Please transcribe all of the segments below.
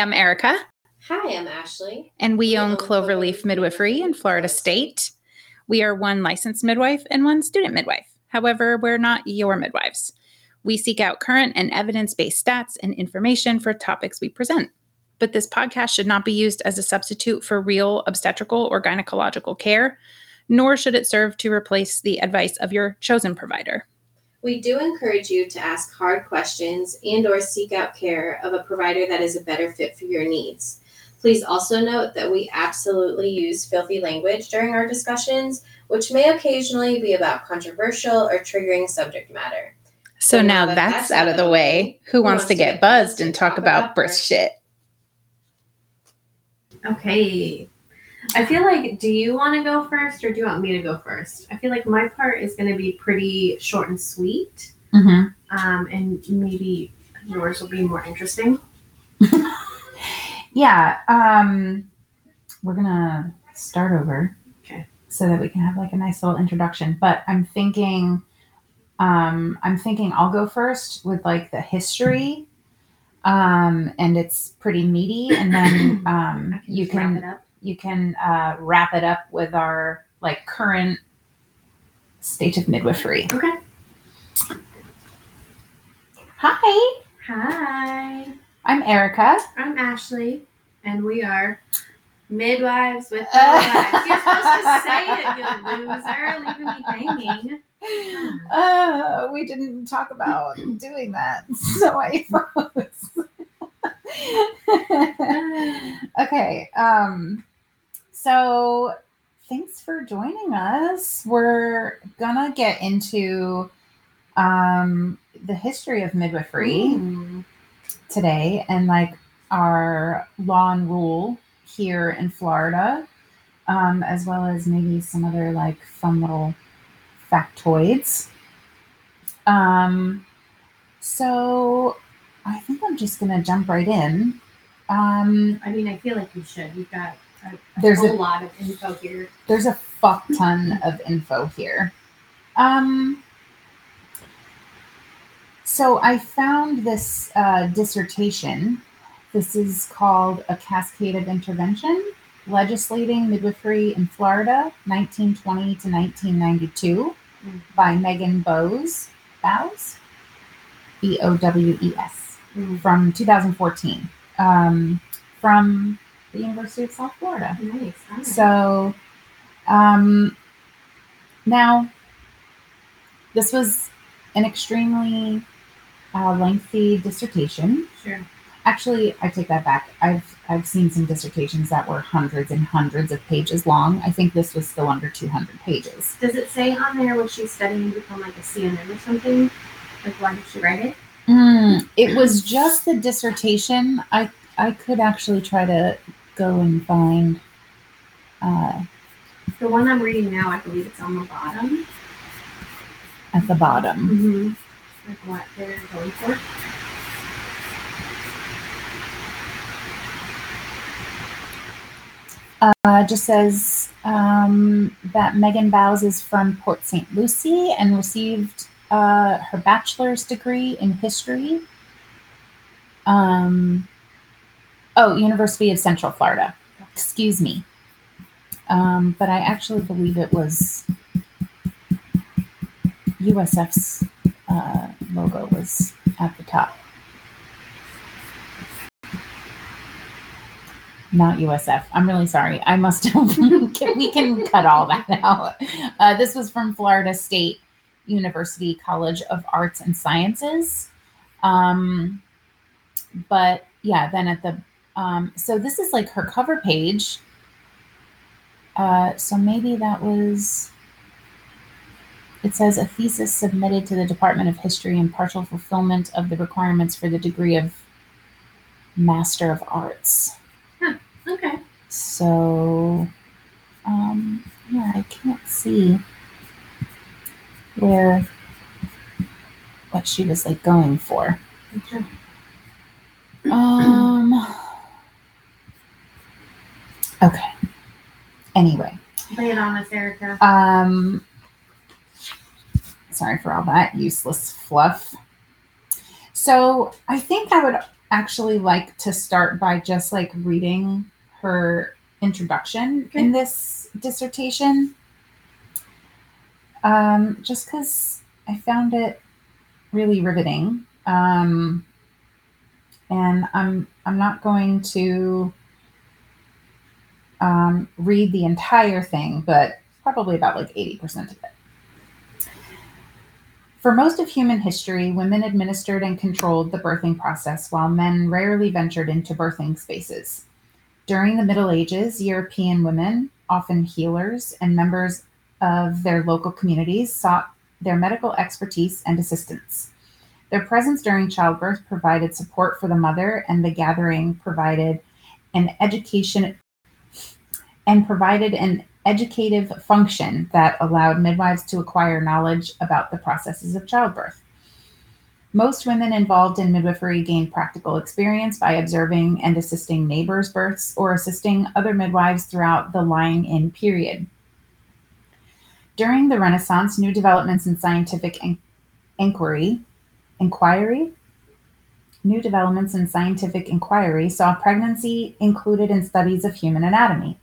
I'm Erica, Hi, I'm Ashley. and we We own own Cloverleaf Midwifery in Florida Florida State. We are one licensed midwife and one student midwife. However, we're not your midwives. We seek out current and evidence based stats and information for topics we present. But this podcast should not be used as a substitute for real obstetrical or gynecological care, nor should it serve to replace the advice of your chosen provider. We do encourage you to ask hard questions and or seek out care of a provider that is a better fit for your needs. Please also note that we absolutely use filthy language during our discussions, which may occasionally be about controversial or triggering subject matter. So now that's out of the way, who wants to get buzzed and talk about birth shit? Okay. I feel like, do you want to go first or do you want me to go first? I feel like my part is going to be pretty short and sweet, Mm-hmm. um, and maybe yours will be more interesting. Yeah, um, we're gonna start over. Okay. So that we can have like a nice little introduction. But I'm thinking, um, I'm thinking I'll go first with like the history. Um, and it's pretty meaty, and then um, can you can. You can uh, wrap it up with our like current state of midwifery. Okay. Hi, Hi, I'm Erica. I'm Ashley, and we are midwives with no wives. You're supposed to say it, you loser, leaving me hanging. Uh, we didn't talk about doing that, so I froze. okay. Um, so thanks for joining us. We're gonna get into um, the history of midwifery Ooh. today and like our law and rule here in Florida, um, as well as maybe some other like fun little factoids. Um, so I think I'm just gonna jump right in. Um, I mean, I feel like you should. You've got a, a There's whole a- lot of info here. there's a fuck ton of info here. Um, so I found this uh, dissertation. This is called A Cascade of Intervention Legislating Midwifery in Florida, 1920 to 1992, Mm. by Megan Bowes. Bowes? B O W E S. Mm. From 2014, um, from the University of South Florida. Nice. right. So, um, now this was an extremely uh, lengthy dissertation. sure. Actually, I take that back. I've I've seen some dissertations that were hundreds and hundreds of pages long. I think this was still under 200 pages. Does it say on there what she's studying to become like a CNM or something? Like why did she write it? Mm, it was just the dissertation. I I could actually try to go and find. Uh, The one I'm reading now, I believe it's on the bottom. at the bottom. Mm-hmm. Like what they're going for. uh, just says um, that Megan Bowes is from Port St. Lucie and received uh, her bachelor's degree in history. Um, oh, University of Central Florida. Excuse me. Um, but I actually believe it was USF's uh, logo was at the top. Not USF. I'm really sorry. I must have. we can cut all that out. Uh, this was from Florida State University College of Arts and Sciences. Um, but yeah, then at the um, so this is like her cover page. Uh, so maybe that was. It says a thesis submitted to the Department of History and partial fulfillment of the requirements for the degree of Master of Arts. Okay. So, um, yeah, I can't see where what she was like going for. okay. Um, okay. Anyway, Lay it on us, Erica. um, sorry for all that useless fluff. So I think I would actually like to start by just like reading her introduction Okay. in this dissertation. Um, just because I found it really riveting. Um, and I'm I'm not going to um, read the entire thing, but probably about like 80% of it. For most of human history, women administered and controlled the birthing process while men rarely ventured into birthing spaces. During the Middle Ages, European women, often healers and members of their local communities, sought their medical expertise and assistance. Their presence during childbirth provided support for the mother, and the gathering provided an education and provided an educative function that allowed midwives to acquire knowledge about the processes of childbirth. Most women involved in midwifery gained practical experience by observing and assisting neighbors' births or assisting other midwives throughout the lying in period. During the Renaissance, new developments in scientific in- inquiry, inquiry, new developments in scientific inquiry saw pregnancy included in studies of human anatomy.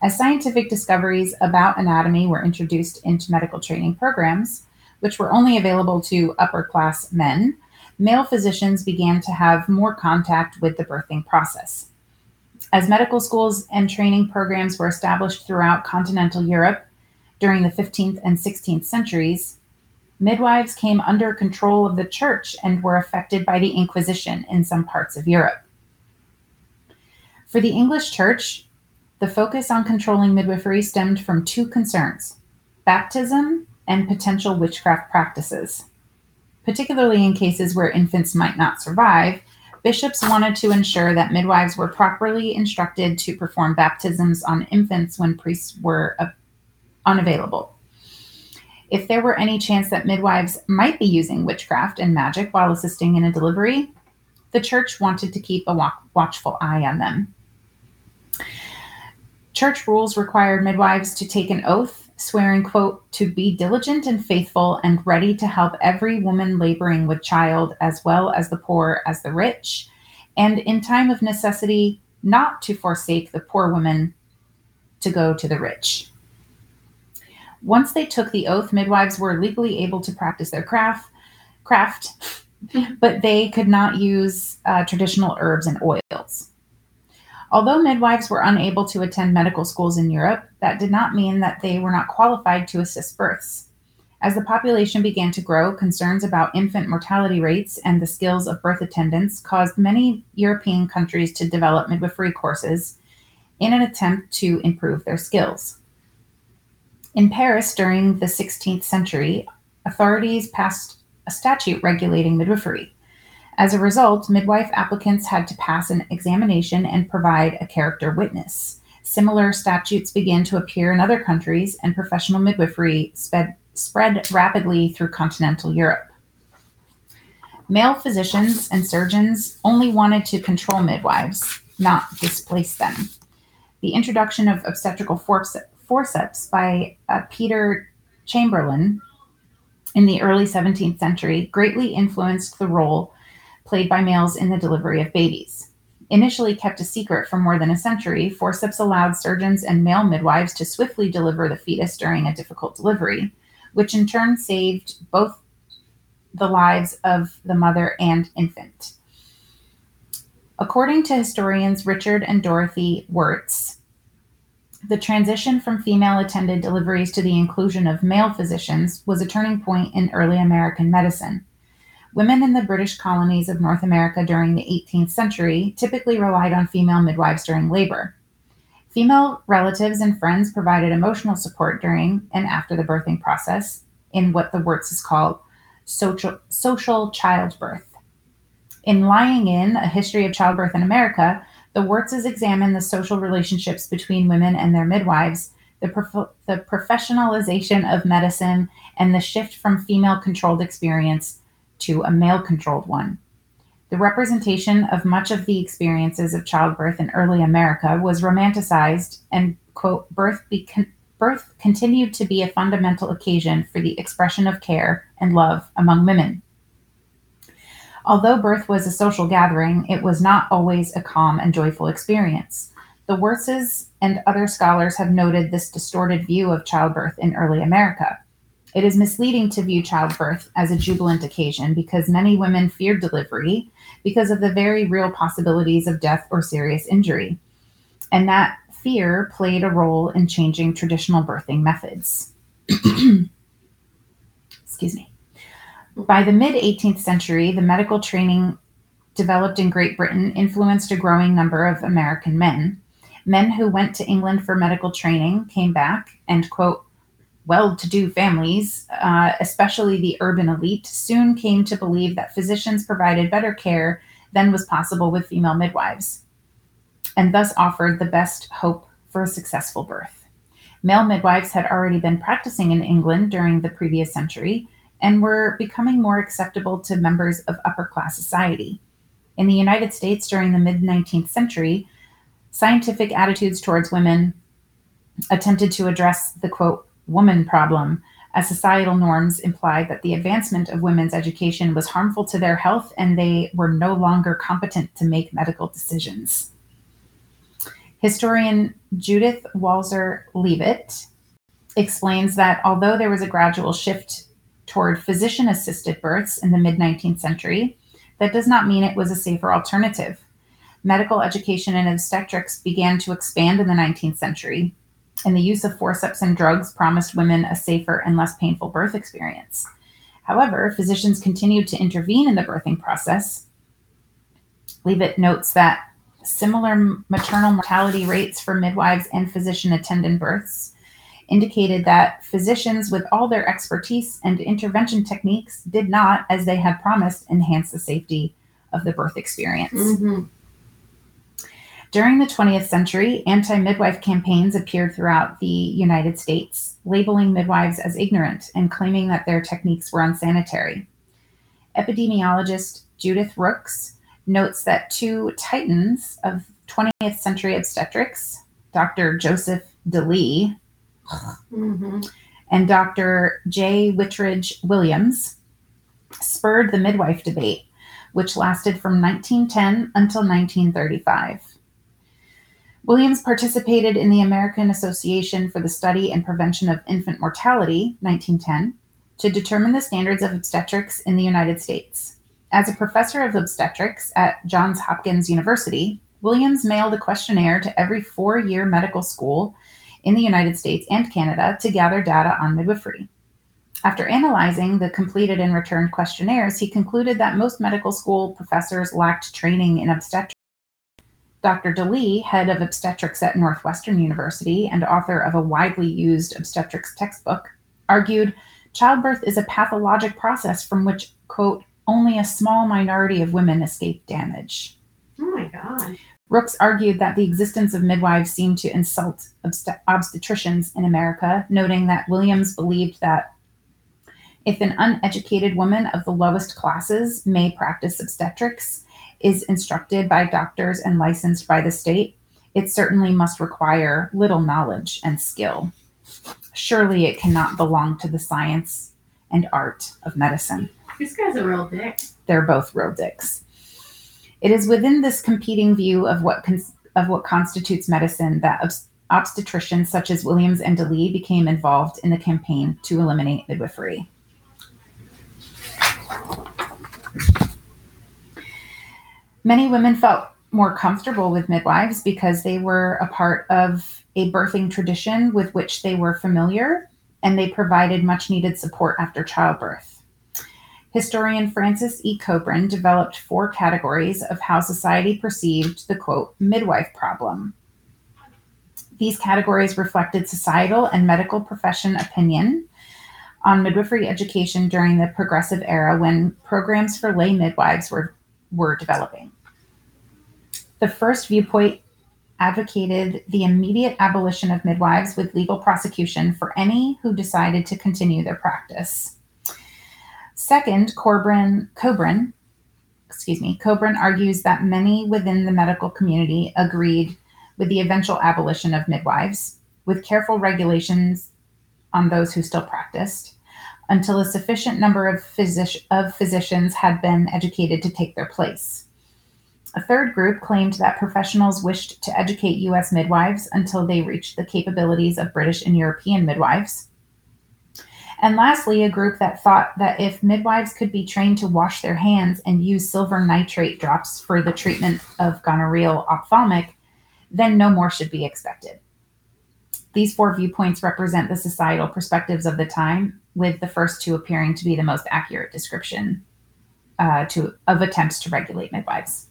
As scientific discoveries about anatomy were introduced into medical training programs, which were only available to upper class men, male physicians began to have more contact with the birthing process. As medical schools and training programs were established throughout continental Europe during the 15th and 16th centuries, midwives came under control of the church and were affected by the Inquisition in some parts of Europe. For the English church, the focus on controlling midwifery stemmed from two concerns baptism and potential witchcraft practices. Particularly in cases where infants might not survive, bishops wanted to ensure that midwives were properly instructed to perform baptisms on infants when priests were unavailable. If there were any chance that midwives might be using witchcraft and magic while assisting in a delivery, the church wanted to keep a watchful eye on them. Church rules required midwives to take an oath, swearing, quote, to be diligent and faithful and ready to help every woman laboring with child, as well as the poor as the rich, and in time of necessity, not to forsake the poor woman to go to the rich. Once they took the oath, midwives were legally able to practice their craft, craft, but they could not use uh, traditional herbs and oils. Although midwives were unable to attend medical schools in Europe, that did not mean that they were not qualified to assist births. As the population began to grow, concerns about infant mortality rates and the skills of birth attendants caused many European countries to develop midwifery courses in an attempt to improve their skills. In Paris during the 16th century, authorities passed a statute regulating midwifery. As a result, midwife applicants had to pass an examination and provide a character witness. Similar statutes began to appear in other countries, and professional midwifery sped, spread rapidly through continental Europe. Male physicians and surgeons only wanted to control midwives, not displace them. The introduction of obstetrical force- forceps by uh, Peter Chamberlen in the early 17th century greatly influenced the role played by males in the delivery of babies. Initially kept a secret for more than a century, forceps allowed surgeons and male midwives to swiftly deliver the fetus during a difficult delivery, which in turn saved both the lives of the mother and infant. According to historians Richard and Dorothy Wertz, the transition from female attended deliveries to the inclusion of male physicians was a turning point in early American medicine. Women in the British colonies of North America during the 18th century typically relied on female midwives during labor. Female relatives and friends provided emotional support during and after the birthing process in what the Wertzes call social, social childbirth. In Lying In, A History of Childbirth in America, the Wertzes examine the social relationships between women and their midwives, the, prof- the professionalization of medicine, and the shift from female controlled experience to a male controlled one. The representation of much of the experiences of childbirth in early America was romanticized, and, quote, birth, birth continued to be a fundamental occasion for the expression of care and love among women. Although birth was a social gathering, it was not always a calm and joyful experience. The Wertzes and other scholars have noted this distorted view of childbirth in early America. It is misleading to view childbirth as a jubilant occasion because many women feared delivery because of the very real possibilities of death or serious injury. And that fear played a role in changing traditional birthing methods. Excuse me. By the mid 18th century, the medical training developed in Great Britain influenced a growing number of American men. Men who went to England for medical training came back and, quote, well to do families, uh, especially the urban elite, soon came to believe that physicians provided better care than was possible with female midwives, and thus offered the best hope for a successful birth. Male midwives had already been practicing in England during the previous century and were becoming more acceptable to members of upper class society. In the United States during the mid 19th century, scientific attitudes towards women attempted to address the quote, woman problem, as societal norms implied that the advancement of women's education was harmful to their health and they were no longer competent to make medical decisions. Historian Judith Walzer Leavitt explains that although there was a gradual shift toward physician assisted births in the mid 19th century, that does not mean it was a safer alternative. Medical education in obstetrics began to expand in the 19th century, and the use of forceps and drugs promised women a safer and less painful birth experience. However, physicians continued to intervene in the birthing process. Leavitt notes that similar maternal mortality rates for midwives and physician attendant births indicated that physicians, with all their expertise and intervention techniques, did not, as they had promised, enhance the safety of the birth experience. Mm-hmm. During the 20th century, anti midwife campaigns appeared throughout the United States, labeling midwives as ignorant and claiming that their techniques were unsanitary. Epidemiologist Judith Rooks notes that two titans of 20th century obstetrics, Dr. Joseph DeLee Mm-hmm. and Dr. J. Whitridge Williams, spurred the midwife debate, which lasted from 1910 until 1935. Williams participated in the American Association for the Study and Prevention of Infant Mortality, 1910, to determine the standards of obstetrics in the United States. As a professor of obstetrics at Johns Hopkins University, Williams mailed a questionnaire to every four year medical school in the United States and Canada to gather data on midwifery. After analyzing the completed and returned questionnaires, he concluded that most medical school professors lacked training in obstetrics. Dr. DeLee, head of obstetrics at Northwestern University and author of a widely used obstetrics textbook, argued childbirth is a pathologic process from which, quote, only a small minority of women escape damage. Oh my god. Rooks argued that the existence of midwives seemed to insult obst- obstetricians in America, noting that Williams believed that if an uneducated woman of the lowest classes may practice obstetrics, is instructed by doctors and licensed by the state, it certainly must require little knowledge and skill. Surely it cannot belong to the science and art of medicine. This guy's a real dick. They're both real dicks. It is within this competing view of what cons- of what constitutes medicine that obs- obstetricians such as Williams and DeLee became involved in the campaign to eliminate midwifery. Many women felt more comfortable with midwives because they were a part of a birthing tradition with which they were familiar and they provided much needed support after childbirth. Historian Frances E. Coburn developed four categories of how society perceived the quote midwife problem. These categories reflected societal and medical profession opinion on midwifery education during the progressive era when programs for lay midwives were, were developing. The first viewpoint advocated the immediate abolition of midwives with legal prosecution for any who decided to continue their practice. Second, Coburn, excuse me, Coburn argues that many within the medical community agreed with the eventual abolition of midwives, with careful regulations on those who still practiced. Until a sufficient number of, physici- of physicians had been educated to take their place. A third group claimed that professionals wished to educate U.S. midwives until they reached the capabilities of British and European midwives. And lastly, a group that thought that if midwives could be trained to wash their hands and use silver nitrate drops for the treatment of gonorrheal ophthalmia, then no more should be expected. These four viewpoints represent the societal perspectives of the time, with the first two appearing to be the most accurate description uh, to, of attempts to regulate midwives.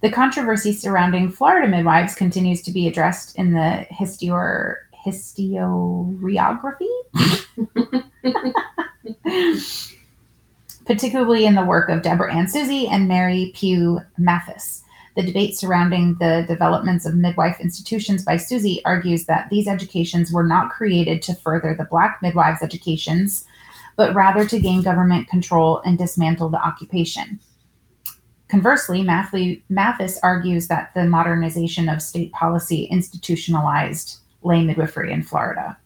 The controversy surrounding Florida midwives continues to be addressed in the histior, historiography, particularly in the work of Deborah Ann Susie and Mary Pugh Mathis. The debate surrounding the developments of midwife institutions by Susie argues that these educations were not created to further the Black midwives' educations, but rather to gain government control and dismantle the occupation. Conversely, Mathis argues that the modernization of state policy institutionalized lay midwifery in Florida.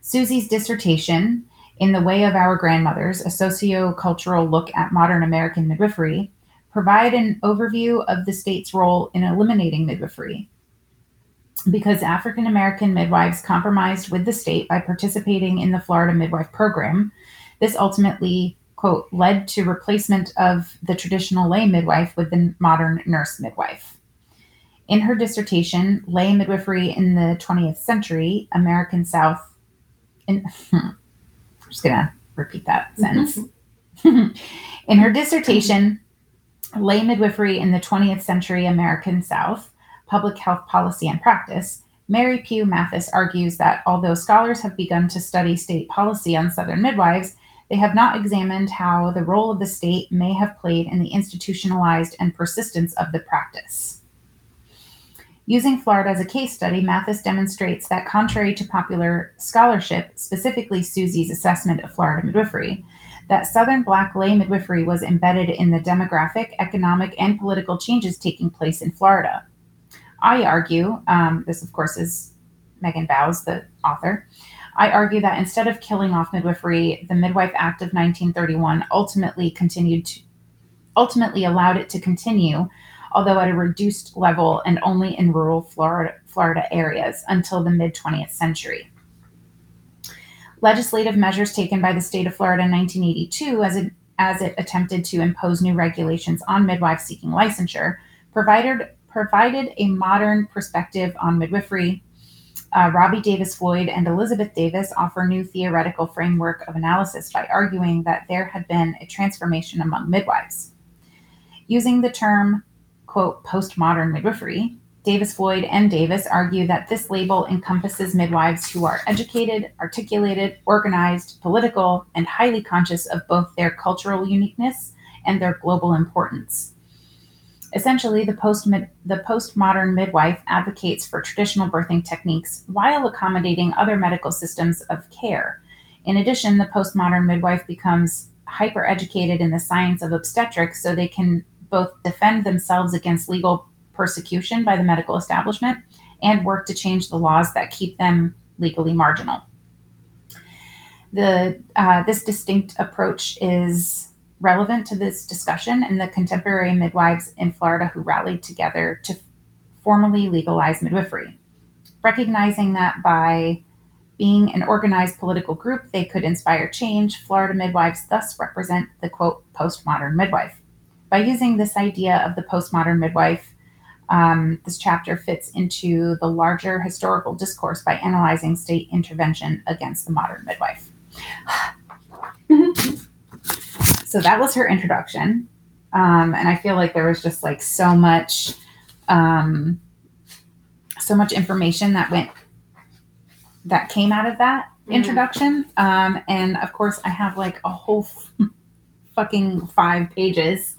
Susie's dissertation, In the Way of Our Grandmothers, a socio-cultural look at modern American midwifery, provide an overview of the state's role in eliminating midwifery. Because African American midwives compromised with the state by participating in the Florida midwife program, this ultimately, quote, led to replacement of the traditional lay midwife with the modern nurse midwife. In her dissertation, Lay Midwifery in the 20th Century, American South, in, I'm just going to repeat that sentence. in her dissertation, Lay Midwifery in the 20th Century American South, Public Health Policy and Practice, Mary Pugh Mathis argues that although scholars have begun to study state policy on Southern midwives, they have not examined how the role of the state may have played in the institutionalized and persistence of the practice. Using Florida as a case study, Mathis demonstrates that contrary to popular scholarship, specifically Susie's assessment of Florida midwifery, that Southern Black lay midwifery was embedded in the demographic, economic, and political changes taking place in Florida. I argue, um, this of course is Megan Bowes, the author. I argue that instead of killing off midwifery, the Midwife Act of 1931 ultimately continued to, ultimately allowed it to continue, although at a reduced level and only in rural Florida, Florida areas until the mid 20th century legislative measures taken by the state of Florida in 1982 as it, as it attempted to impose new regulations on midwives seeking licensure provided, provided a modern perspective on midwifery. Uh, Robbie Davis Floyd and Elizabeth Davis offer new theoretical framework of analysis by arguing that there had been a transformation among midwives. Using the term, quote, postmodern midwifery, Davis Floyd and Davis argue that this label encompasses midwives who are educated, articulated, organized, political, and highly conscious of both their cultural uniqueness and their global importance. Essentially, the, post the postmodern midwife advocates for traditional birthing techniques while accommodating other medical systems of care. In addition, the postmodern midwife becomes hyper educated in the science of obstetrics so they can both defend themselves against legal persecution by the medical establishment and work to change the laws that keep them legally marginal. The, uh, this distinct approach is relevant to this discussion and the contemporary midwives in Florida who rallied together to formally legalize midwifery, recognizing that by being an organized political group, they could inspire change. Florida midwives thus represent the quote postmodern midwife. By using this idea of the postmodern midwife um, this chapter fits into the larger historical discourse by analyzing state intervention against the modern midwife. so that was her introduction. Um, and I feel like there was just like so much, um, so much information that went, that came out of that mm-hmm. introduction. Um, and of course, I have like a whole fucking five pages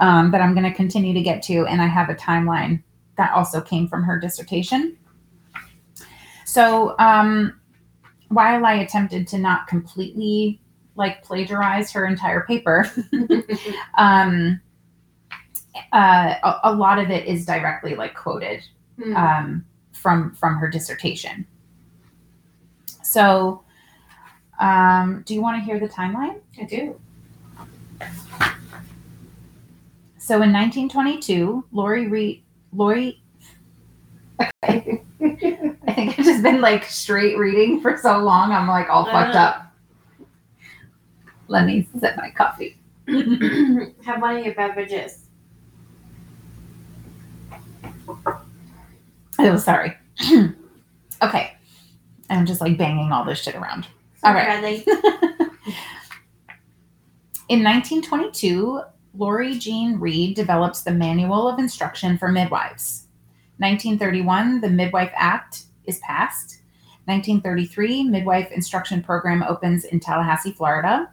um, that I'm going to continue to get to. And I have a timeline that also came from her dissertation. So um, while I attempted to not completely like plagiarize her entire paper, um, uh, a, a, lot of it is directly like quoted mm. um, from from her dissertation. So Um, do you want to hear the timeline? I do. So in 1922, Lori Reed, Lori, I think I've just been like straight reading for so long. I'm like all fucked Uh. up. Let me sip my coffee. Have one of your beverages. Oh, sorry. okay. I'm just like banging all this shit around. All right. In 1922, Lori Jean Reed develops the Manual of Instruction for Midwives. 1931, the Midwife Act is passed. 1933, Midwife Instruction Program opens in Tallahassee, Florida.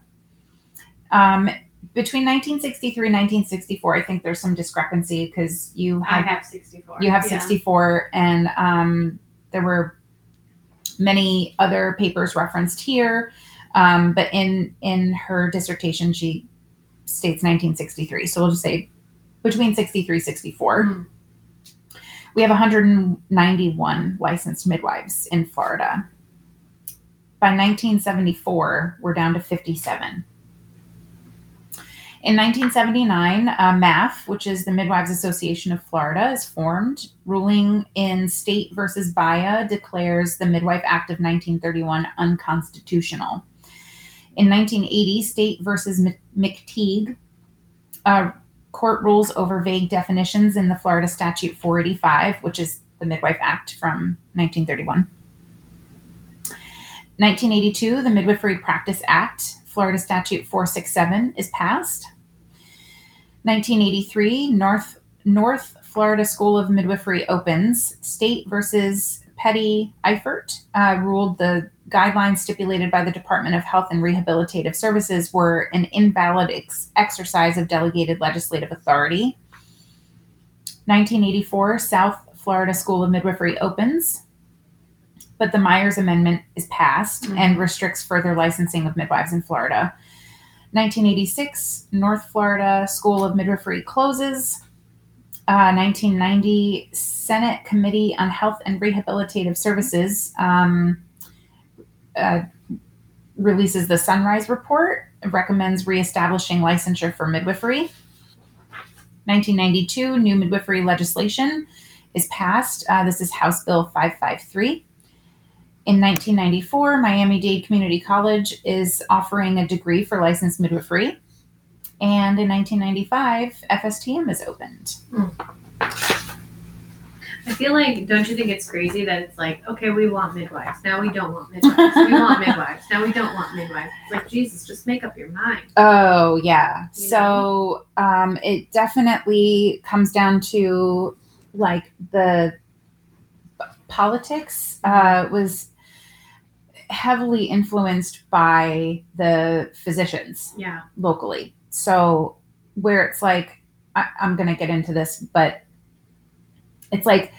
Um, between 1963 and 1964, I think there's some discrepancy because you I have 64. you have Yeah. 64 and um, there were many other papers referenced here um, but in in her dissertation she states 1963 so we'll just say between 63 64 Mhm. we have 191 licensed midwives in florida by 1974 we're down to 57 in 1979, uh, MAF, which is the Midwives Association of Florida, is formed. Ruling in State versus Baya declares the Midwife Act of 1931 unconstitutional. In 1980, State versus McTeague, uh, court rules over vague definitions in the Florida Statute 485, which is the Midwife Act from 1931. 1982, the Midwifery Practice Act, Florida Statute 467, is passed. 1983, North North Florida School of Midwifery opens. State versus Petty Eifert uh, ruled the guidelines stipulated by the Department of Health and Rehabilitative Services were an invalid ex- exercise of delegated legislative authority. 1984, South Florida School of Midwifery opens, but the Myers Amendment is passed Mhm. and restricts further licensing of midwives in Florida. 1986, North Florida School of Midwifery closes. Uh, 1990, Senate Committee on Health and Rehabilitative Services um, uh, releases the Sunrise Report, recommends reestablishing licensure for midwifery. 1992, new midwifery legislation is passed. Uh, this is House Bill 553. In 1994, Miami Dade Community College is offering a degree for licensed midwifery. And in 1995, FSTM is opened. I feel like, don't you think it's crazy that it's like, okay, we want midwives. Now we don't want midwives. we want midwives. Now we don't want midwives. It's like, Jesus, just make up your mind. Oh, yeah. You So um, it definitely comes down to like the politics uh, was heavily influenced by the physicians. Yeah. locally. So where it's like, I, I'm gonna get into this, but it's like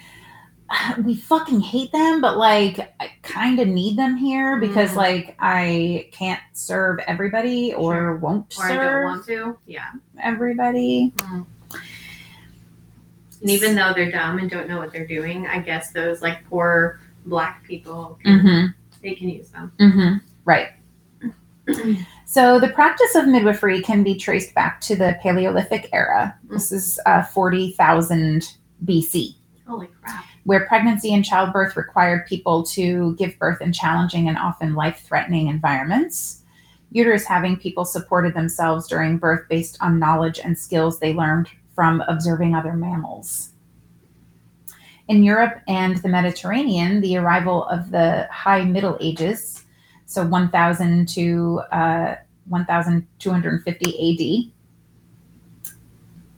we fucking hate them, but like I kind of need them here because Mm. like I can't serve everybody or Sure. won't Or I don't want to. Yeah. everybody. And even though they're dumb and don't know what they're doing, I guess those like poor black people, can, Mm-hmm. they can use them. Mm-hmm. Right. So the practice of midwifery can be traced back to the Paleolithic era. This is uh, 40,000 BC. Holy crap. where pregnancy and childbirth required people to give birth in challenging and often life threatening environments. Uterus having people supported themselves during birth based on knowledge and skills they learned from observing other mammals. In Europe and the Mediterranean, the arrival of the High Middle Ages, so 1000 to uh, 1250 AD,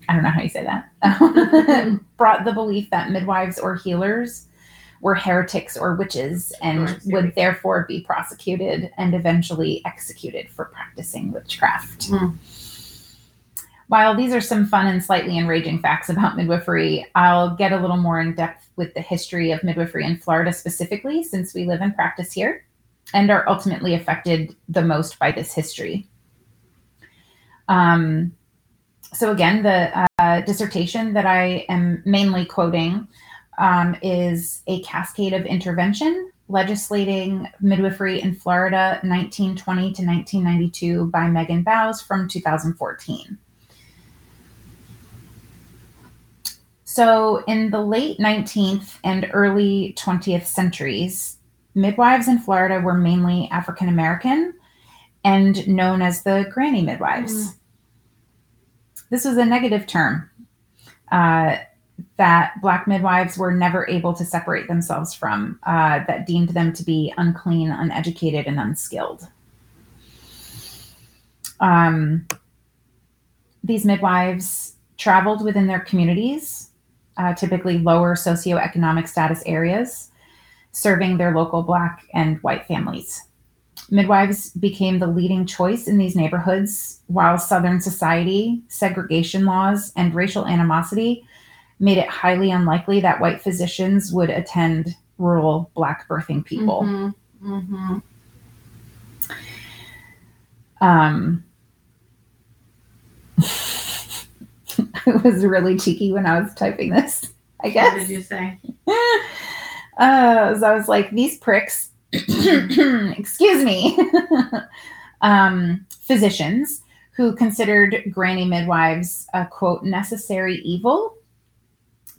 I don't know how you say that, brought the belief that midwives or healers were heretics or witches and Sure, would therefore be prosecuted and eventually executed for practicing witchcraft. Hmm. While these are some fun and slightly enraging facts about midwifery, I'll get a little more in depth with the history of midwifery in Florida specifically, since we live and practice here and are ultimately affected the most by this history. Um, so, again, the uh, dissertation that I am mainly quoting um, is A Cascade of Intervention Legislating Midwifery in Florida 1920 to 1992 by Megan Bowes from 2014. So, in the late 19th and early 20th centuries, midwives in Florida were mainly African American and known as the granny midwives. Mm. This was a negative term uh, that Black midwives were never able to separate themselves from, uh, that deemed them to be unclean, uneducated, and unskilled. Um, these midwives traveled within their communities, uh, typically lower socioeconomic status areas, serving their local Black and white families. Midwives became the leading choice in these neighborhoods, while Southern society, segregation laws, and racial animosity made it highly unlikely that white physicians would attend rural Black birthing people. Mhm. Mhm. Um, I was really cheeky when I was typing this, I guess. What did you say? uh, so I was like, these pricks, excuse me, um, physicians who considered granny midwives a quote necessary evil,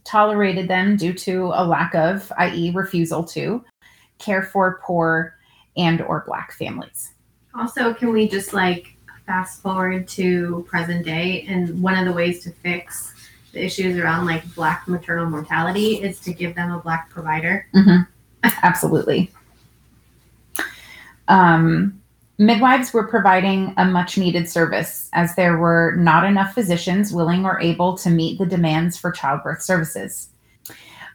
tolerated them due to a lack of, i.e., refusal to, care for poor and or black families. Also, can we just like fast forward to present day? And one of the ways to fix the issues around like black maternal mortality is to give them a black provider. Absolutely. Um, midwives were providing a much needed service as there were not enough physicians willing or able to meet the demands for childbirth services.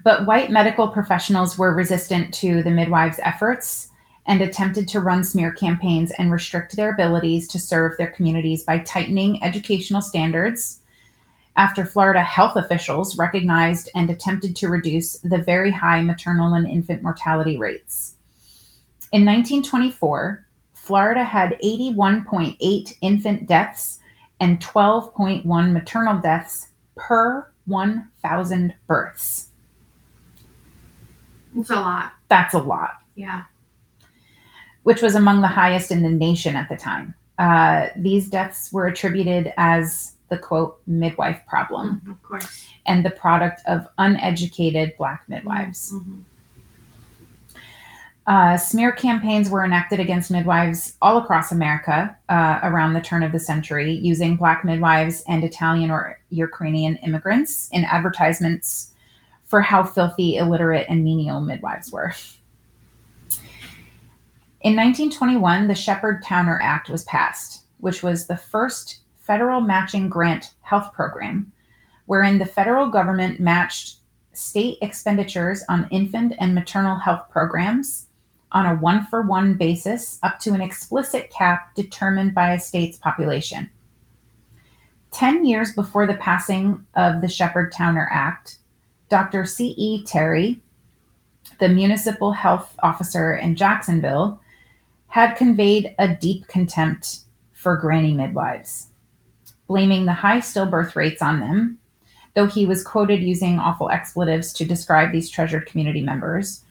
But white medical professionals were resistant to the midwives' efforts and attempted to run smear campaigns and restrict their abilities to serve their communities by tightening educational standards. After Florida health officials recognized and attempted to reduce the very high maternal and infant mortality rates. In 1924, Florida had 81.8 infant deaths and 12.1 maternal deaths per 1,000 births. It's a lot. That's a lot, Yeah. which was among the highest in the nation at the time. Uh, these deaths were attributed as the quote midwife problem Mm, of course. and the product of uneducated Black midwives. Mhm. Uh, smear campaigns were enacted against midwives all across America uh, around the turn of the century, using Black midwives and Italian or Ukrainian immigrants in advertisements for how filthy, illiterate, and menial midwives were. In 1921, the Sheppard Towner Act was passed, which was the first federal matching grant health program, wherein the federal government matched state expenditures on infant and maternal health programs on a one for one basis up to an explicit cap determined by a state's population. 10 years before the passing of the Sheppard Towner Act, Dr. C.E. Terry, the municipal health officer in Jacksonville, had conveyed a deep contempt for granny midwives, blaming the high stillbirth rates on them, though he was quoted using awful expletives to describe these treasured community members.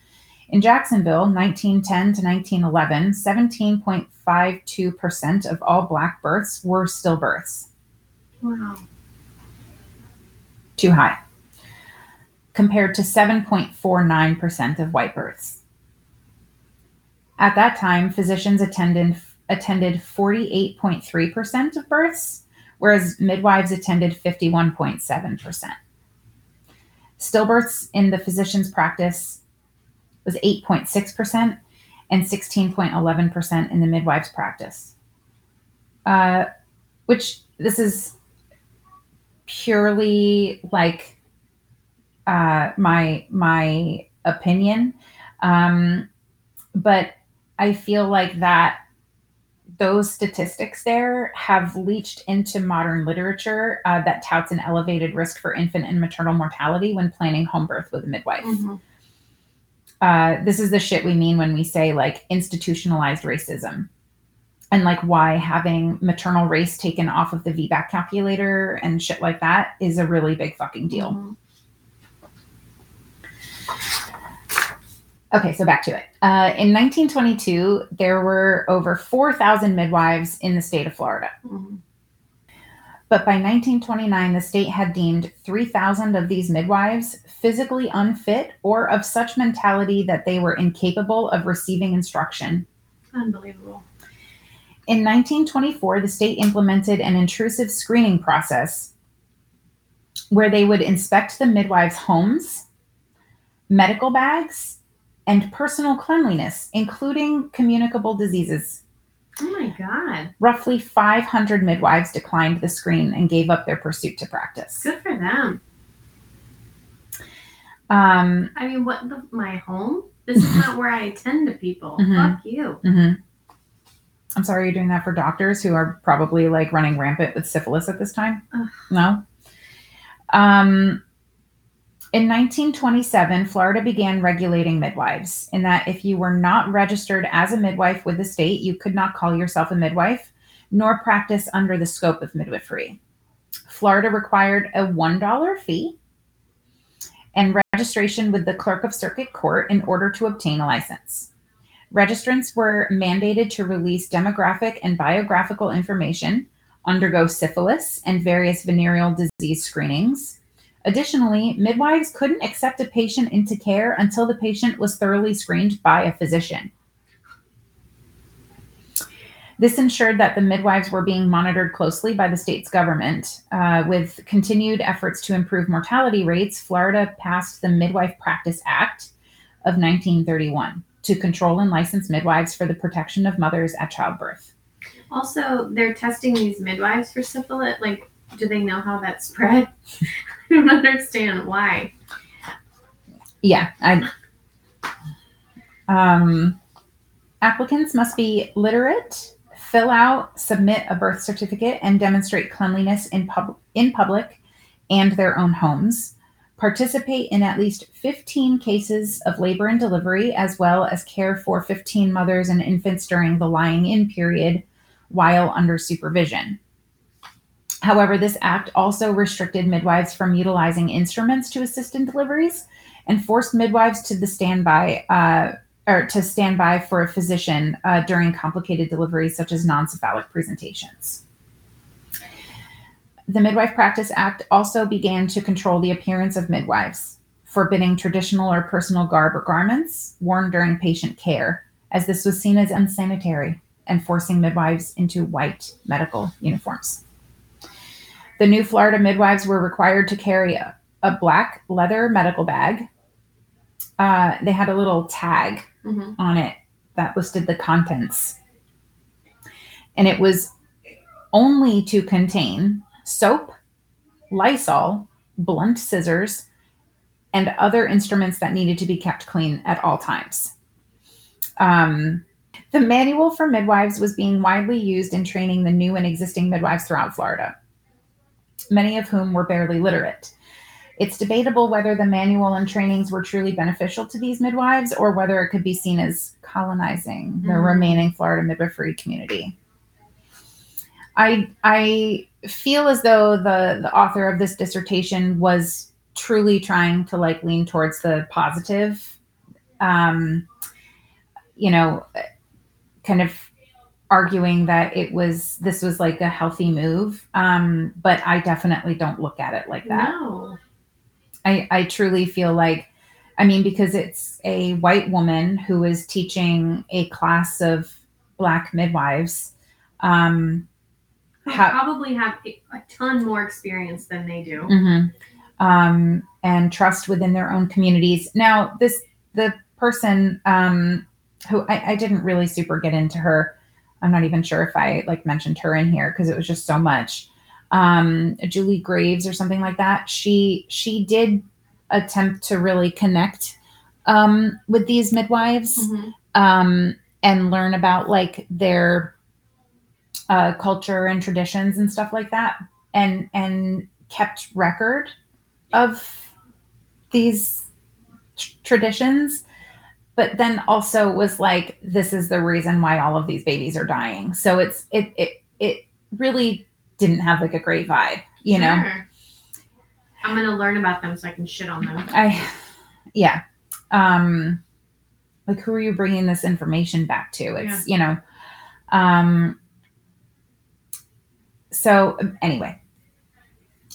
In Jacksonville, 1910 to 1911, 17.52% of all Black births were stillbirths. Wow. Too high. Compared to 7.49% of white births. At that time, physicians attended, attended 48.3% of births, whereas midwives attended 51.7%. Stillbirths in the physician's practice was 8.6% and 16.11% in the midwife's practice. Uh, which this is purely like uh, my my opinion, um, but I feel like that those statistics there have leached into modern literature uh, that touts an elevated risk for infant and maternal mortality when planning home birth with a midwife. Mhm. Uh, this is the shit we mean when we say like institutionalized racism and like why having maternal race taken off of the VBAC calculator and shit like that is a really big fucking deal. Mhm. Okay, so back to it. Uh, in 1922, there were over 4,000 midwives in the state of Florida. Mhm. But by 1929, the state had deemed 3,000 of these midwives physically unfit or of such mentality that they were incapable of receiving instruction. Unbelievable. In 1924, the state implemented an intrusive screening process where they would inspect the midwives' homes, medical bags, and personal cleanliness, including communicable diseases. Oh my god. Roughly 500 midwives declined the screen and gave up their pursuit to practice. Good for them. Um, I mean, what the my home? This is not where I attend to people. Mhm. Fuck you. mhm. I'm sorry you're doing that for doctors who are probably like running rampant with syphilis at this time. Ugh. No. Um, in 1927, Florida began regulating midwives in that if you were not registered as a midwife with the state, you could not call yourself a midwife nor practice under the scope of midwifery. Florida required a $1 fee and registration with the clerk of circuit court in order to obtain a license. Registrants were mandated to release demographic and biographical information, undergo syphilis and various venereal disease screenings. Additionally, midwives couldn't accept a patient into care until the patient was thoroughly screened by a physician. This ensured that the midwives were being monitored closely by the state's government. Uh, with continued efforts to improve mortality rates, Florida passed the Midwife Practice Act of 1931 to control and license midwives for the protection of mothers at childbirth. Also, they're testing these midwives for syphilis. Like, do they know how that spread? Don't understand why. Yeah, I. Um, applicants must be literate, fill out, submit a birth certificate, and demonstrate cleanliness in pub in public and their own homes. Participate in at least 15 cases of labor and delivery, as well as care for 15 mothers and infants during the lying in period while under supervision. However, this act also restricted midwives from utilizing instruments to assist in deliveries and forced midwives to the standby uh, or to stand by for a physician uh, during complicated deliveries such as non-cephalic presentations. The Midwife Practice Act also began to control the appearance of midwives, forbidding traditional or personal garb or garments worn during patient care, as this was seen as unsanitary, and forcing midwives into white medical uniforms. The new Florida midwives were required to carry a, a black leather medical bag. Uh, they had a little tag Mhm. on it that listed the contents. And it was only to contain soap, Lysol, blunt scissors, and other instruments that needed to be kept clean at all times. Um, the manual for midwives was being widely used in training the new and existing midwives throughout Florida, many of whom were barely literate. It's debatable whether the manual and trainings were truly beneficial to these midwives or whether it could be seen as colonizing the Mhm. remaining Florida midwifery community. I I feel as though the the author of this dissertation was truly trying to like lean towards the positive um you know kind of arguing that it was this was like a healthy move um but i definitely don't look at it like that No. I, I truly feel like, I mean, because it's a white woman who is teaching a class of black midwives. Um, How- probably have a a ton more experience than they do. mhm, um, and trust within their own communities. Now, this the person um, who I, I didn't really super get into her. I'm not even sure if I like mentioned her in here because it was just so much. Um, Julie Graves or something like that. She she did attempt to really connect um, with these midwives Mhm. um, and learn about like their uh, culture and traditions and stuff like that, and and kept record of these tr- traditions. But then also was like, this is the reason why all of these babies are dying. So it's it it it really didn't have like a great vibe, you know. I'm gonna learn about them so I can shit on them. I yeah. Um like who are you bringing this information back to it's you know um so anyway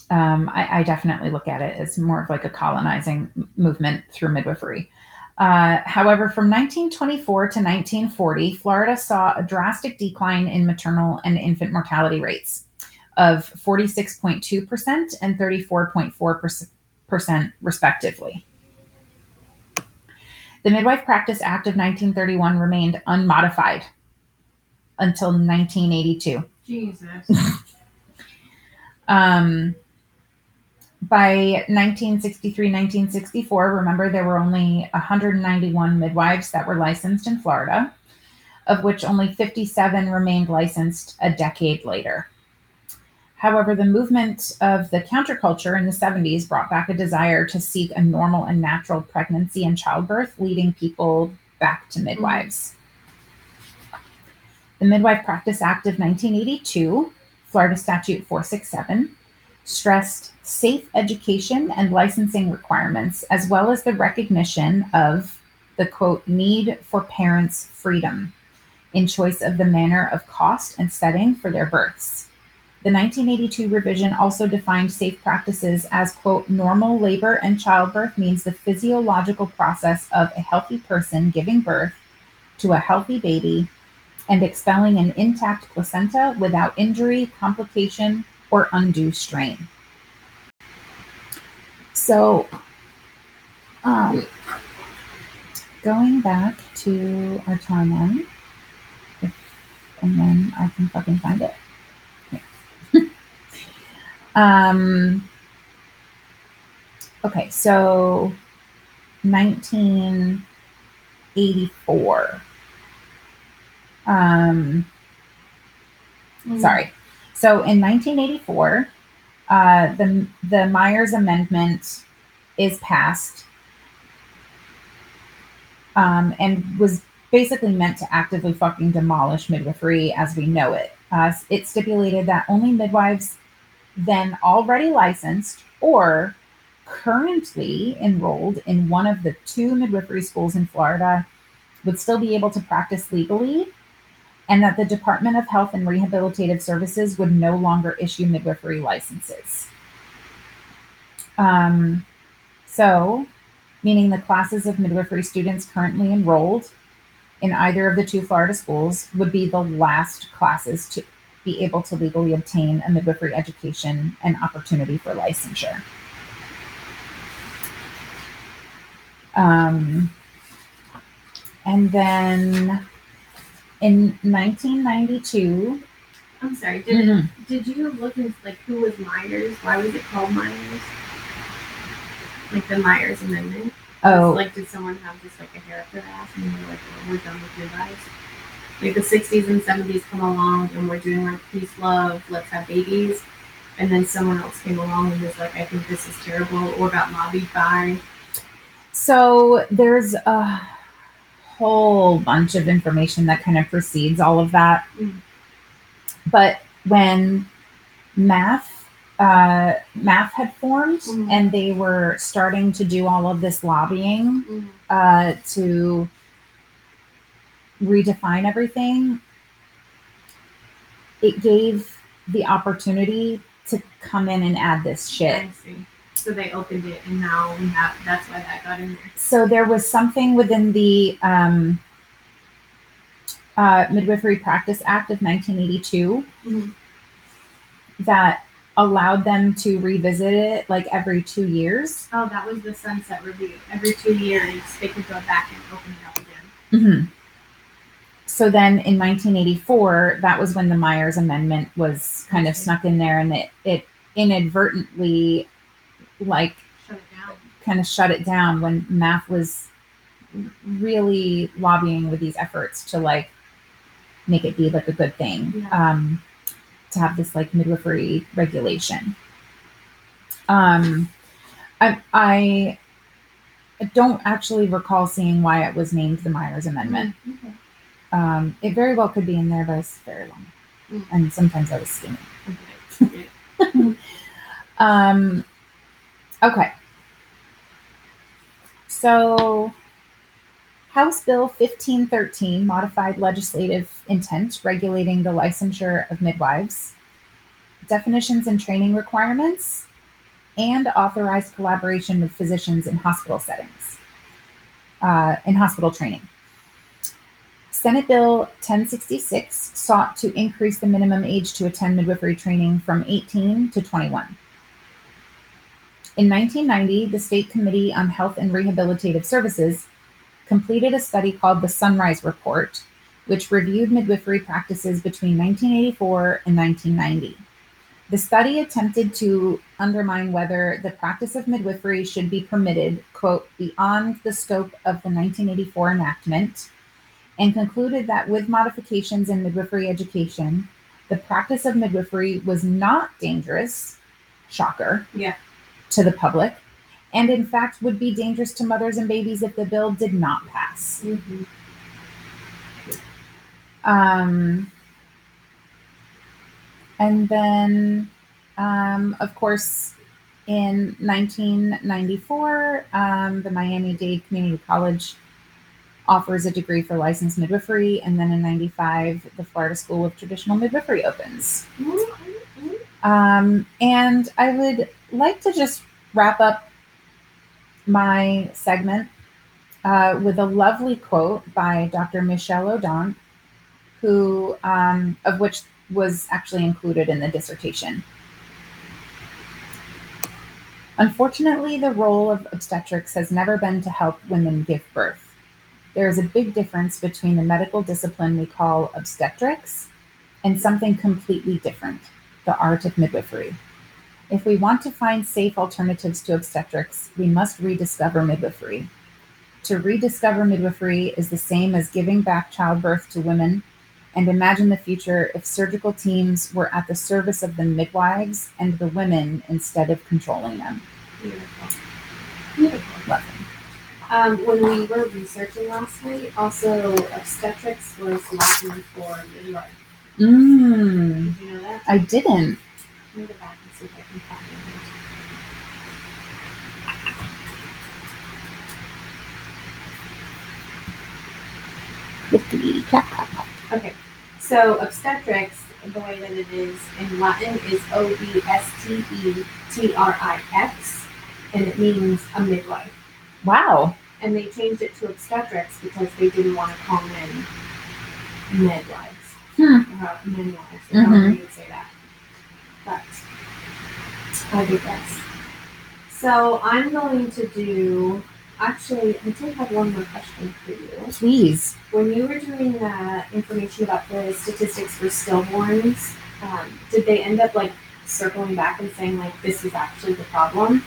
um I, I definitely look at it as more of like a colonizing movement through midwifery uh, however, from 1924 to 1940, Florida saw a drastic decline in maternal and infant mortality rates of 46.2% and 34.4%, respectively. The Midwife Practice Act of 1931 remained unmodified until 1982. Jesus. Um, by 1963, 1964, remember there were only 191 midwives that were licensed in Florida, of which only 57 remained licensed a decade later. However, the movement of the counterculture in the 70s brought back a desire to seek a normal and natural pregnancy and childbirth, leading people back to midwives. The Midwife Practice Act of 1982, Florida Statute 467, stressed safe education and licensing requirements, as well as the recognition of the quote need for parents' freedom in choice of the manner of cost and setting for their births. The 1982 revision also defined safe practices as quote normal labor and childbirth means the physiological process of a healthy person giving birth to a healthy baby and expelling an intact placenta without injury, complication, or undue strain. So, um, going back to our timeline, if, and then I can fucking find it. Um, okay, so 1984. Um, sorry. So in 1984, uh, the the Myers Amendment is passed um, and was basically meant to actively fucking demolish midwifery as we know it. Uh, it stipulated that only midwives then already licensed or currently enrolled in one of the two midwifery schools in Florida would still be able to practice legally and that the Department of Health and Rehabilitative Services would no longer issue midwifery licenses. Um, so, meaning the classes of midwifery students currently enrolled in either of the two Florida schools would be the last classes to be able to legally obtain a midwifery education and opportunity for licensure. Um, and then in 1992, I'm sorry. Did it, mm-hmm. did you look into like who was Myers? Why was it called Myers? Like the Myers Amendment. oh, Like, did someone have just like a hair up their ass and they were like, well, we're done with midwives? Like the 60s and 70s come along and we're doing like peace, love, let's have babies. And then someone else came along and was like, I think this is terrible, or got lobbied by. So there's a whole bunch of information that kind of precedes all of that. Mm. But when MAF uh, MAF had formed Mhm. and they were starting to do all of this lobbying Mm. uh, to redefine everything, it gave the opportunity to come in and add this shit. So they opened it and now we have, that's why that got in there. so there was something within the um, uh, Midwifery Practice Act of 1982 Mhm. that allowed them to revisit it like every two years. Oh, that was the sunset review. Every two years, they could go back and open it up again. hmm So then in 1984, that was when the Myers Amendment was kind of snuck in there and it, it inadvertently like Shut it down. kind of shut it down when MAF was really lobbying with these efforts to like make it be like a good thing Yeah. um to have this like midwifery regulation um i i don't actually recall seeing why it was named the myers amendment Okay. um it very well could be in there but it's very long Mm. and sometimes i was skimming Okay. Um, okay. So, House Bill 1513 modified legislative intent regulating the licensure of midwives, definitions and training requirements, and authorized collaboration with physicians in hospital settings, uh, in hospital training. Senate Bill 1066 sought to increase the minimum age to attend midwifery training from 18 to 21. In 1990, the State Committee on Health and Rehabilitative Services completed a study called the Sunrise Report, which reviewed midwifery practices between 1984 and 1990. The study attempted to undermine whether the practice of midwifery should be permitted, quote, beyond the scope of the 1984 enactment, and concluded that with modifications in midwifery education, the practice of midwifery was not dangerous, shocker, Yeah. To the public, and in fact would be dangerous to mothers and babies if the bill did not pass. Mm-hmm. Um, and then, um, of course, in 1994, um, the Miami Dade Community College offers a degree for licensed midwifery. And then in 95, the Florida School of Traditional Midwifery opens. Um, and I would like to just wrap up my segment uh, with a lovely quote by Dr. Michel Odent, who um, of which was actually included in the dissertation. Unfortunately, the role of obstetrics has never been to help women give birth. There is a big difference between the medical discipline we call obstetrics and something completely different the art of midwifery. If we want to find safe alternatives to obstetrics, we must rediscover midwifery. To rediscover midwifery is the same as giving back childbirth to women and imagine the future if surgical teams were at the service of the midwives and the women instead of controlling them. Beautiful. Beautiful. Love them. Um, when we were researching last night, also obstetrics was Latin for midwife. Mm, Did you know that? I didn't. Let me go back and see if I can find it. Okay, so obstetrics, the way that it is in Latin is O B S T E T R I X, and it means a midwife. Wow. And they changed it to obstetrics because they didn't want to call men midwives. Hmm. Or midwives, or however Mhm. you say that. But I digress. So I'm going to do. Actually, I did have one more question for you. Please. When you were doing the information about the statistics for stillborns, um, did they end up like circling back and saying like this is actually the problem?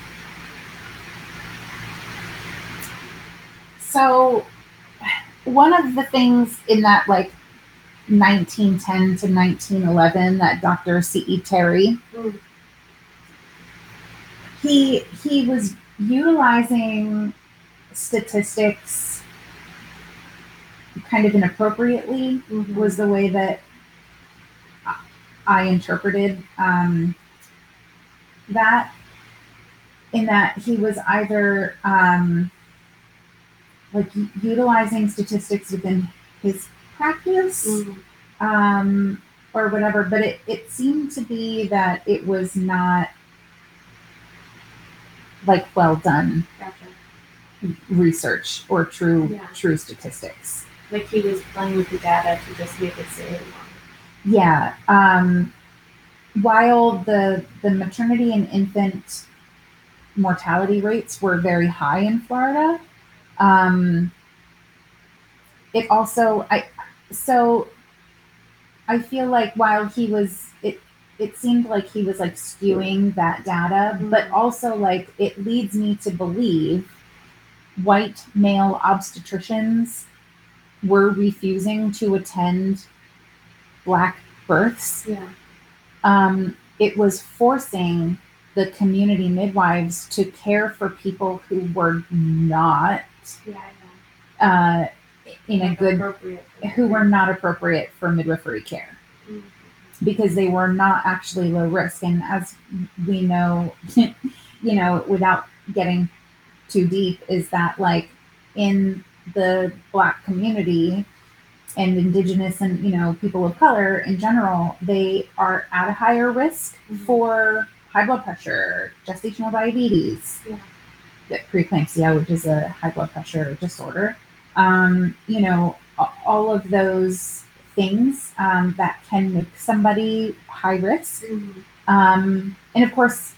So, one of the things in that like 1910 to 1911 that Dr. C.E. Terry, Mm. He he was utilizing statistics kind of inappropriately was the way that I interpreted um, that. In that he was either um, like utilizing statistics within his practice Mm. um, or whatever, but it, it seemed to be that it was not like well done Gotcha. research or true Yeah. true statistics. Like he was playing with the data to just make it say. Yeah. Um, while the the maternity and infant mortality rates were very high in Florida, um, it also I so I feel like while he was it it seemed like he was like skewing that data, but Mhm. also like it leads me to believe white male obstetricians were refusing to attend black births Yeah. um, it was forcing the community midwives to care for people who were not Yeah, uh, in a good who were not appropriate for midwifery care Mhm. Because they were not actually low risk and as we know you know without getting too deep is that like in the black community and indigenous and you know people of color in general they are at a higher risk Mhm. for high blood pressure gestational diabetes Yeah. that preeclampsia which is a high blood pressure disorder um, you know all of those things um, that can make somebody high risk um, and of course,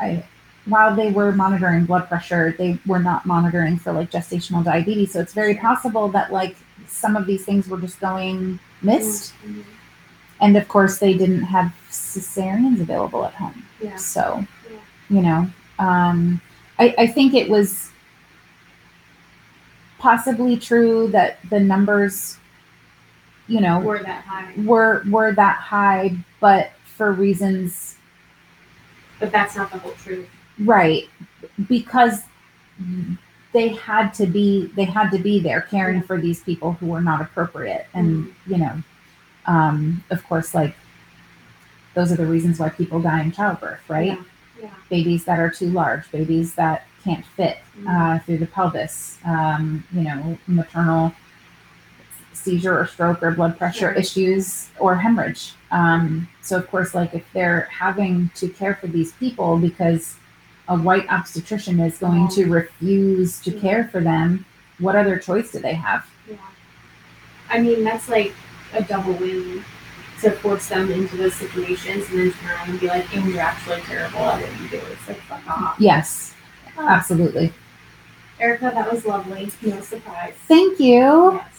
I while they were monitoring blood pressure, they were not monitoring for like gestational diabetes. So it's very possible that like some of these things were just going missed. Mhm. And of course, they didn't have cesareans available at home. Yeah. So, Yeah. you know, um, I, I think it was possibly true that the numbers, you know, Were that high. were were that high, but for reasons But that's not the whole truth. right because they had to be they had to be there caring for these people who were not appropriate and you know um of course like those are the reasons why people die in childbirth right Yeah. Yeah. babies that are too large babies that can't fit Mhm. uh, through the pelvis um, you know maternal seizure or stroke or blood pressure Right. issues or hemorrhage um, so of course like if they're having to care for these people because a white obstetrician is going to refuse to Yeah. care for them what other choice do they have Yeah. I mean, that's like a double win to force them into those situations and then turn around and be like, and you're actually terrible at what you do. It's like, fuck off. yes Oh, absolutely Erica, that was lovely. No surprise. thank you Yes.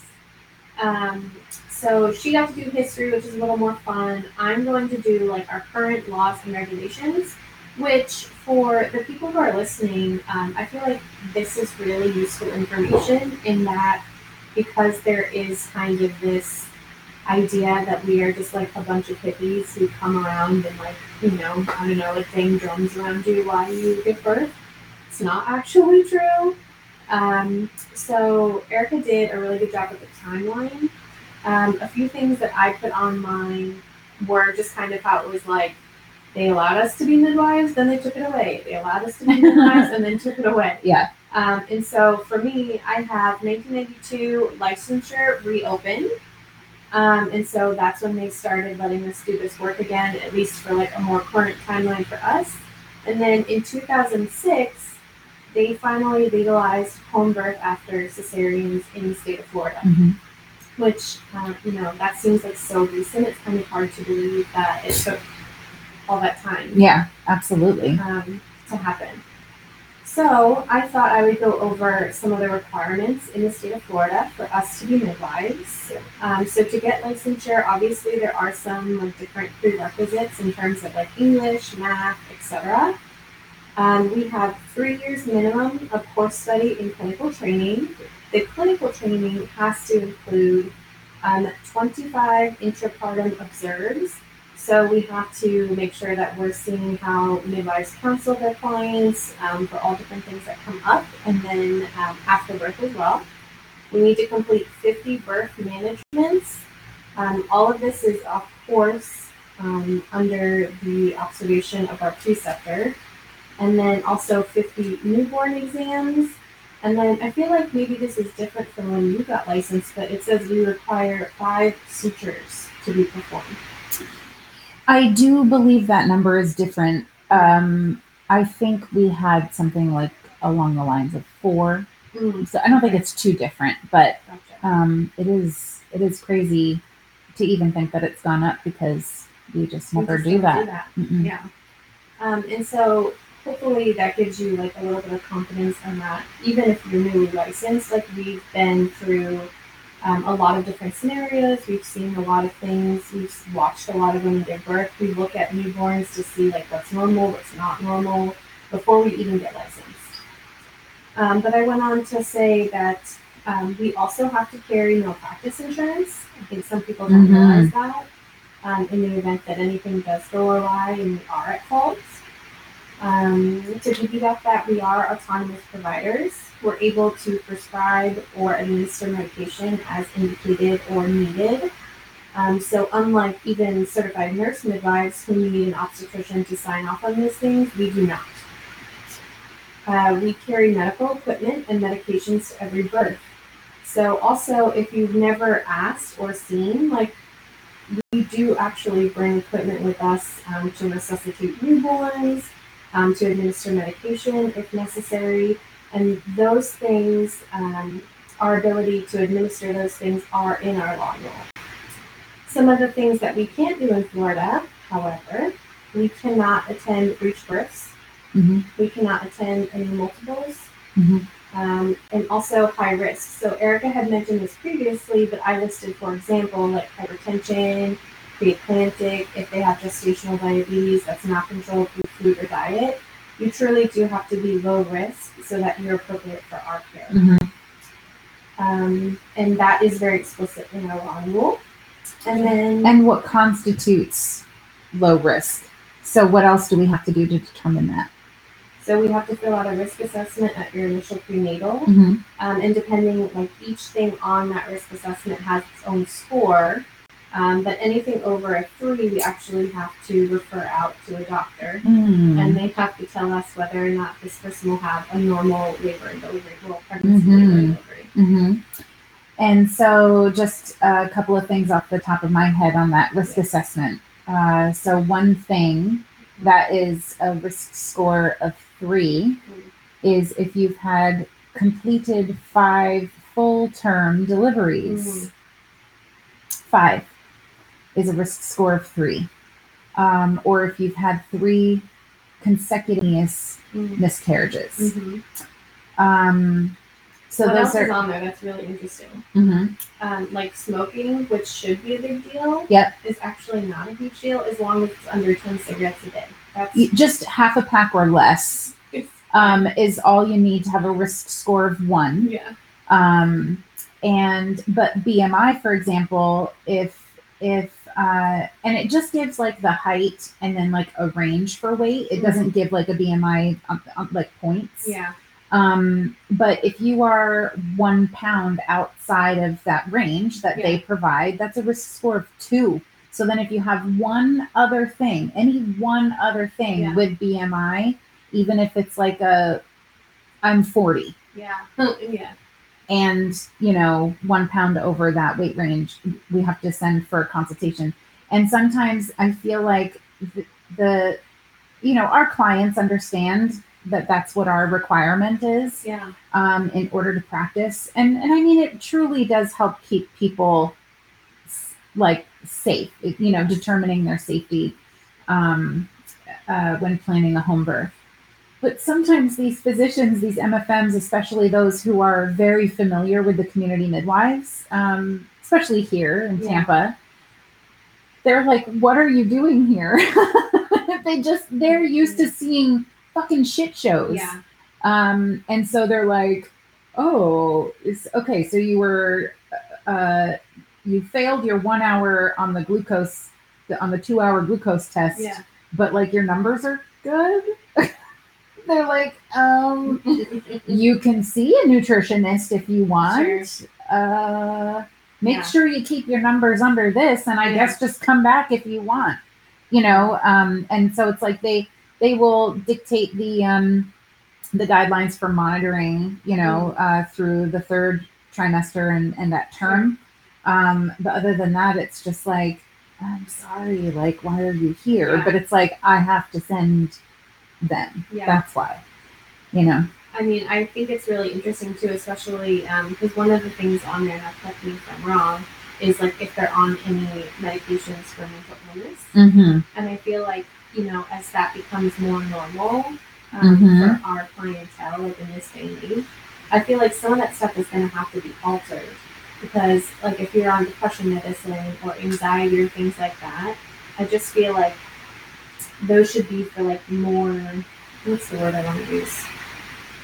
Um, so she got to do history, which is a little more fun. I'm going to do like our current laws and regulations, which for the people who are listening, um, I feel like this is really useful information in that because there is kind of this idea that we are just like a bunch of hippies who come around and like, you know, I don't know, like bang drums around you while you give birth. It's not actually true. Um, so Erica did a really good job with the timeline. Um, a few things that I put on mine were just kind of how it was like they allowed us to be midwives, then they took it away. They allowed us to be midwives and then took it away. Yeah. Um, and so for me, I have 1992 licensure reopened. Um, and so that's when they started letting us do this work again, at least for like a more current timeline for us. And then in 2006, they finally legalized home birth after cesareans in the state of Florida, Mhm. which, uh, you know, that seems like so recent. It's kind of hard to believe that it took all that time yeah absolutely um, to happen. So I thought I would go over some of the requirements in the state of Florida for us to be midwives. Um, so to get licensure, obviously there are some like different prerequisites in terms of like English, math, etc. Um, we have three years minimum of course study in clinical training. The clinical training has to include um, 25 intrapartum observes. So we have to make sure that we're seeing how midwives counsel their clients um, for all different things that come up, and then um, after birth as well. We need to complete 50 birth managements. Um, all of this is, of course, um, under the observation of our preceptor, and then also 50 newborn exams. And then I feel like maybe this is different from when you got licensed, but it says we require five sutures to be performed. I do believe that number is different. Um, I think we had something like along the lines of four. Mm, So I don't think it's too different, but um, it is it is crazy to even think that it's gone up because we just We never just do that. Mm-mm. Yeah. Um, and so hopefully that gives you like a little bit of confidence in that even if you're newly licensed, like we've been through um, a lot of different scenarios. We've seen a lot of things. We've watched a lot of women give birth. We look at newborns to see like what's normal, what's not normal before we even get licensed. Um, but I went on to say that um, we also have to carry malpractice insurance. I think some people don't Mhm. realize that. Um, in the event that anything does go awry and we are at fault. Um, to piggyback that, we are autonomous providers. We're able to prescribe or administer medication as indicated or needed. Um, so, unlike even certified nurse midwives who need an obstetrician to sign off on these things, we do not. Uh, we carry medical equipment and medications to every birth. So also, if you've never asked or seen, like we do actually bring equipment with us um, to resuscitate newborns, um, to administer medication if necessary, and those things, um, our ability to administer those things are in our law rule. Some of the things that we can't do in Florida, however, we cannot attend breech births. Mhm. We cannot attend any multiples. Mhm. Um, and also high risk. So Erica had mentioned this previously, but I listed, for example, like hypertension, preeclamptic, if they have gestational diabetes that's not controlled through food or diet. You truly do have to be low risk so that you're appropriate for our care. Mhm. Um, and that is very explicit in our law rule. And then And what constitutes low risk? So what else do we have to do to determine that? so we have to fill out a risk assessment at your initial prenatal. Mm-hmm. Um, and depending, like each thing on that risk assessment has its own score. Um, but anything over a three, we actually have to refer out to a doctor. Mm-hmm. And they have to tell us whether or not this person will have a normal labor and delivery, well, pregnancy, Mhm. labor and delivery. hmm And so, just a couple of things off the top of my head on that risk assessment. Uh, so, one thing that is a risk score of three is if you've had completed five full term deliveries. Five is a risk score of three. Um, or if you've had three consecutive Mhm. miscarriages. Mhm. Um, so what those are. on there that's really interesting? Mhm. Um, like smoking, which should be a big deal, Yep. is actually not a huge deal as long as it's under 10 cigarettes a day. That's just half a pack or less um, is all you need to have a risk score of one. yeah. Um, and but BMI, for example, if if uh, and it just gives like the height and then like a range for weight. It doesn't give like a BMI um, um, like points. Yeah. Um, but if you are one pound outside of that range that they provide, that's a risk score of two. So then if you have one other thing, any one other thing Yeah. with BMI, even if it's like a I'm 40 Yeah. yeah. And you know one pound over that weight range, we have to send for a consultation. And sometimes I feel like the, the you know our clients understand that that's what our requirement is Yeah. um, in order to practice. And and I mean, it truly does help keep people like safe. You know, determining their safety um, uh, when planning a home birth. But sometimes these physicians, these MFMs, especially those who are very familiar with the community midwives, um, especially here in Yeah. Tampa, they're like, "What are you doing here?" they just they're used to seeing fucking shit shows. Yeah. Um, and so they're like, oh, it's okay. So you were, uh, you failed your one hour on the glucose, on the two hour glucose test, Yeah. but like your numbers are good. They're like, um, you can see a nutritionist if you want. Uh, make Yeah. sure you keep your numbers under this, and I Yeah. guess just come back if you want. You know, um, and so it's like they they will dictate the um, the guidelines for monitoring. You know, uh, through the third trimester and and that term. Um, but other than that, it's just like I'm sorry, like why are you here? Yeah. But it's like I have to send them. Yeah. That's why. You know. I mean, I think it's really interesting too, especially because one of the things on there, now correct me if I'm wrong, is like if they're on any medications for mental illness. Mm-hmm. And I feel like, you know, as that becomes more normal um, Mhm. for our clientele, like in this day and age, I feel like some of that stuff is going to have to be altered. Because, like, if you're on depression medicine or anxiety or things like that, I just feel like those should be for, like, more, what's the word I want to use?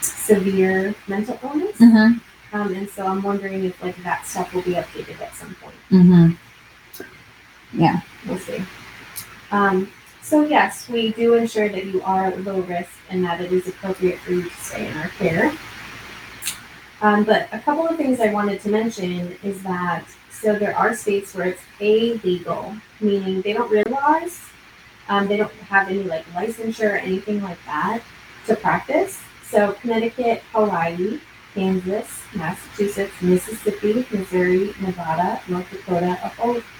Severe mental illness. Mm-hmm. Um, and so I'm wondering if, like, that stuff will be updated at some point. Mm-hmm. Yeah. We'll see. Um, so yes, we do ensure that you are at low risk and that it is appropriate for you to stay in our care. Um, but a couple of things I wanted to mention is that so there are states where it's illegal, meaning they don't realize, um, they don't have any like licensure or anything like that to practice. So Connecticut, Hawaii, Kansas, Massachusetts, Mississippi, Missouri, Nevada, North Dakota,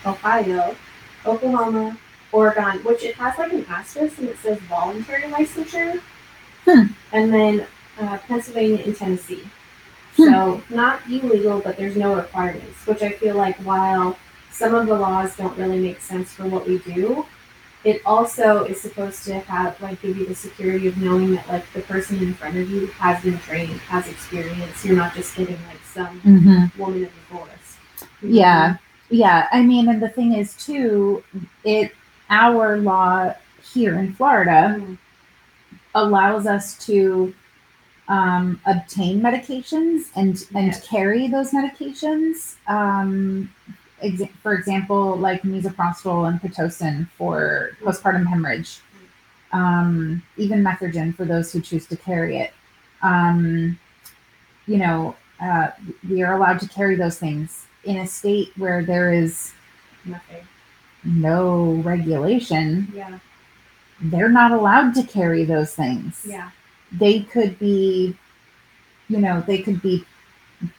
Ohio- Oklahoma, Oregon, which it has like an asterisk and it says voluntary licensure, Hmm. and then uh, Pennsylvania and Tennessee. Hmm. So not illegal, but there's no requirements, which I feel like while some of the laws don't really make sense for what we do, it also is supposed to have like give you the security of knowing that like the person in front of you has been trained, has experience. You're not just getting like some Mhm. woman in the forest. Yeah. Yeah. I mean, and the thing is, too, it, our law here in Florida Mhm. allows us to um, obtain medications and and Yes. carry those medications. Um, exa- for example, like misoprostol and pitocin for postpartum hemorrhage, um, even Methergine for those who choose to carry it. Um, you know, uh, we are allowed to carry those things in a state where there is Nothing. no regulation. Yeah. They're not allowed to carry those things Yeah. they could be you know they could be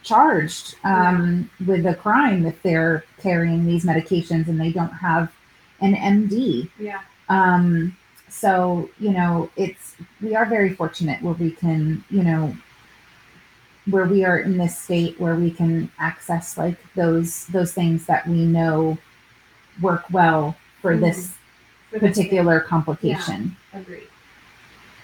charged um, with a crime if they're carrying these medications and they don't have an md Yeah. um, so you know it's we are very fortunate where we can you know where we are in this state where we can access like those those things that we know work well for this For particular complication. Agreed.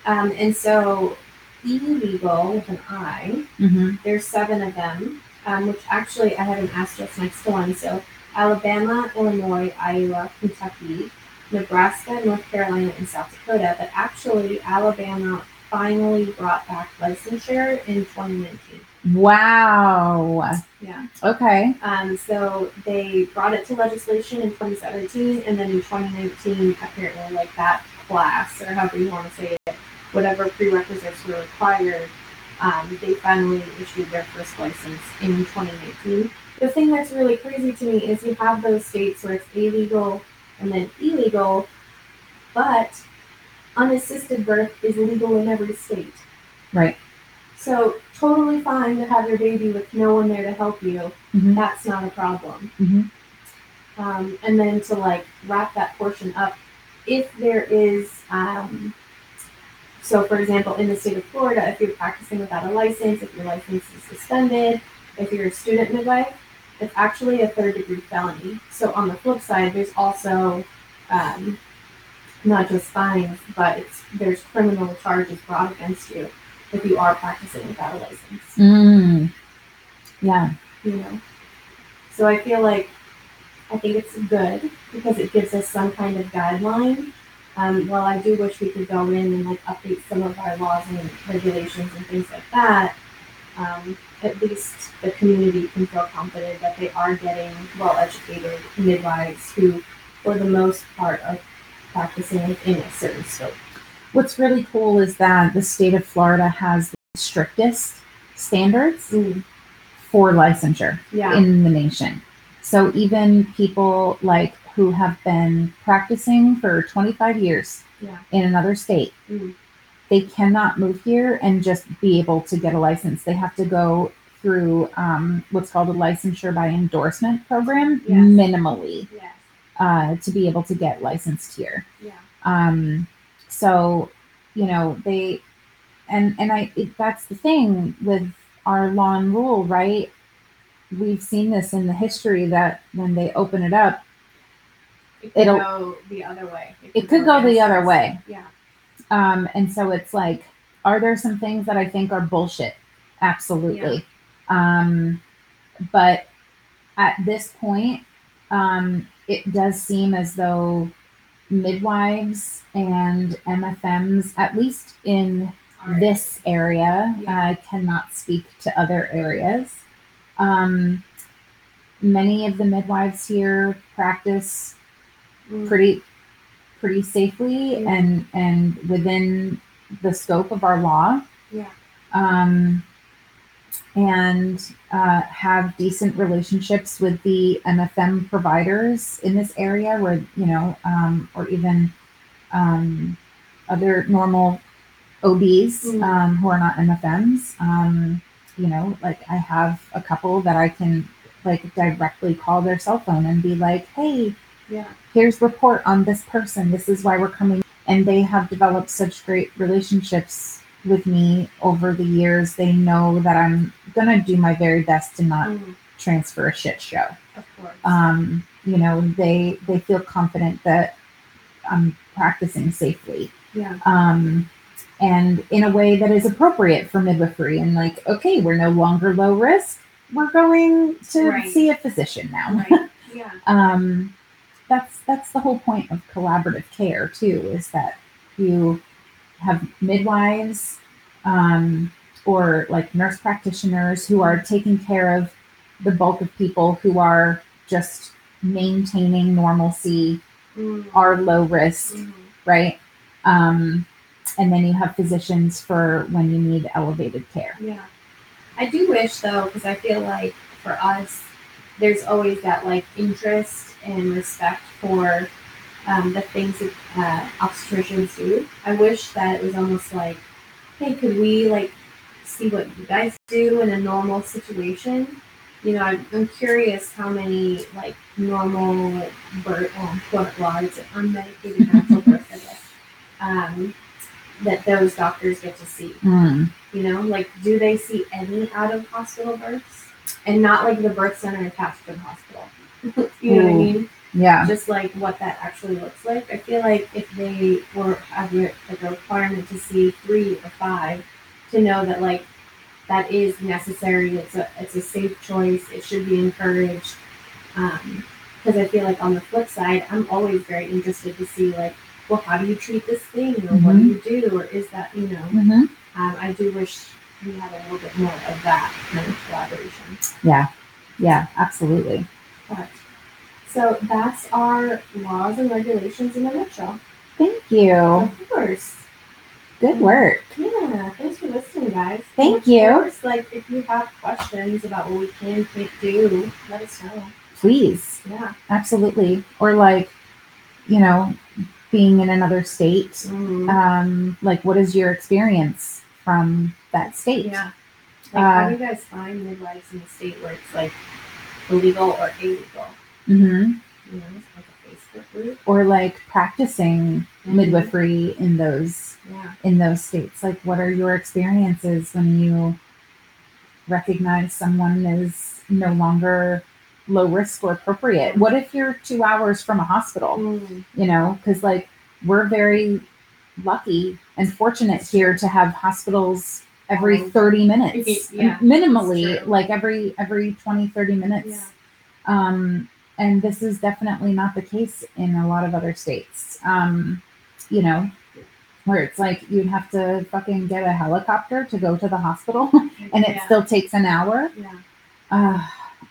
Um, and so illegal with an I, hmm there's seven of them, um, which actually I have an asterisk next to one. So Alabama, Illinois, Iowa, Kentucky, Nebraska, North Carolina, and South Dakota. But actually, Alabama finally brought back licensure in 2019. wow Yeah. okay Um, so they brought it to legislation in 2017, and then in 2019, apparently, like that class, or however you want to say it, whatever prerequisites were required, um, they finally issued their first license in 2019. The thing that's really crazy to me is you have those states where it's illegal and then illegal, but unassisted birth is legal in every state. right So totally fine to have your baby with no one there to help you. Mhm. That's not a problem. Mhm. Um, and then to like wrap that portion up, if there is, um, so for example, in the state of Florida, if you're practicing without a license, if your license is suspended, if you're a student midwife, it's actually a third degree felony. So on the flip side, there's also um, not just fines, but it's there's criminal charges brought against you if you are practicing without a license. Mm. Yeah. You know, so I feel like I think it's good because it gives us some kind of guideline. Um, while I do wish we could go in and like update some of our laws and regulations and things like that, um, at least the community can feel confident that they are getting well-educated midwives who, for the most part, are practicing within a certain scope. What's really cool is that the state of Florida has the strictest standards for licensure Yeah. in the nation. So even people like who have been practicing for 25 years Yeah. in another state, Mm. they cannot move here and just be able to get a license. They have to go through um, what's called a licensure by endorsement program Yes. minimally Yes. uh, to be able to get licensed here. Yeah. Um, so, you know, they, and, and I, it, that's the thing with our law and rule, right? We've seen this in the history that when they open it up, It could It'll- go the other way. it could go the other way. Yeah. Um, and so it's like, are there some things that I think are bullshit? Absolutely. Um, but at this point, um, it does seem as though midwives and MFMs, at least in right. this area, Yeah. uh, cannot speak to other areas. Um, many of the midwives here practice. Pretty pretty safely Mhm. and and within the scope of our law Yeah. um and uh, have decent relationships with the mfm providers in this area where you know um, or even um, other normal obs Mhm. um, who are not mfms um, you know, like I have a couple that I can like directly call their cell phone and be like, hey, Yeah. here's report on this person. This is why we're coming. And they have developed such great relationships with me over the years. They know that I'm gonna do my very best to not Mm, transfer a shit show. of course. Um, you know, they they feel confident that I'm practicing safely. yeah. Um, and in a way that is appropriate for midwifery and like, okay, we're no longer low risk. We're going to Right. see a physician now Right. Yeah. um, that's that's the whole point of collaborative care too is that you have midwives um, or like nurse practitioners who are taking care of the bulk of people who are just maintaining normalcy Mm, are low risk mhm. right um, and then you have physicians for when you need elevated care Yeah. I do wish though, because I feel like for us, there's always that like interest and respect for um, the things that uh, obstetricians do. I wish that it was almost like, hey, could we like see what you guys do in a normal situation? You know, I'm, I'm curious how many like normal birth, um, quote, it's unmedicated natural birth, I guess, um, that those doctors get to see. Mm, You know, like do they see any out of hospital births? And not like the birth center attached to the hospital. You know what I mean? yeah Just like what that actually looks like. I feel like if they were have a- like a requirement to see three or five, to know that like that is necessary. It's a it's a safe choice. It should be encouraged. Um, because I feel like on the flip side, I'm always very interested to see like, well, how do you treat this thing, or what do you do, or is that you know? hmm Um, I do wish we had a little bit more of that kind of collaboration. Yeah, yeah absolutely But so that's our laws and regulations in a nutshell. thank you Of course. good work Yeah. Thanks for listening, guys. Thank of you. Course, like if you have questions about what we can can't do, let us know. please Yeah. absolutely or like you know being in another state Mhm. um like what is your experience from that state Yeah. Like, how Uh, do you guys find midwives in the state where it's like illegal or illegal? hmm You know, like a Facebook group. or like practicing Mhm. midwifery in those Yeah. in those states like what are your experiences when you recognize someone is no longer low risk or appropriate what if you're two hours from a hospital Mm. you know because like we're very lucky and fortunate here to have hospitals every Oh. 30 minutes Yeah, minimally like every every 20 30 minutes Yeah. um and this is definitely not the case in a lot of other states um you know where it's like you'd have to fucking get a helicopter to go to the hospital and it Yeah. still takes an hour Yeah. uh,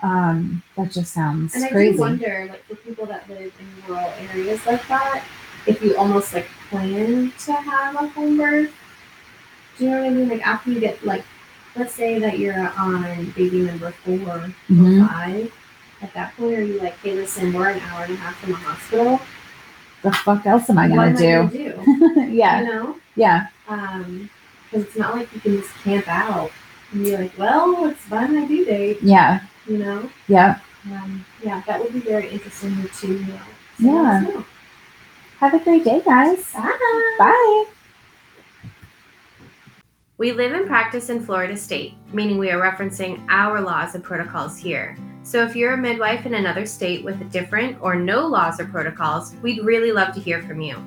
um that just sounds And I crazy do wonder, like for people that live in rural areas like that, if you almost like plan to have a home birth. Do you know what I mean? Like after you get like, let's say that you're on baby number four or Mhm. five. At that point, are you like, hey, listen, we're an hour and a half from the hospital. the fuck else am i gonna am I do gonna do? yeah You know, yeah um, because it's not like you can just camp out and be like, well, it's by my due date. yeah You know. yeah Um, yeah, that would be very interesting to know. So Yeah. know. have a great day guys Bye. bye We live and practice in Florida State, meaning we are referencing our laws and protocols here. So if you're a midwife in another state with different or no laws or protocols, we'd really love to hear from you.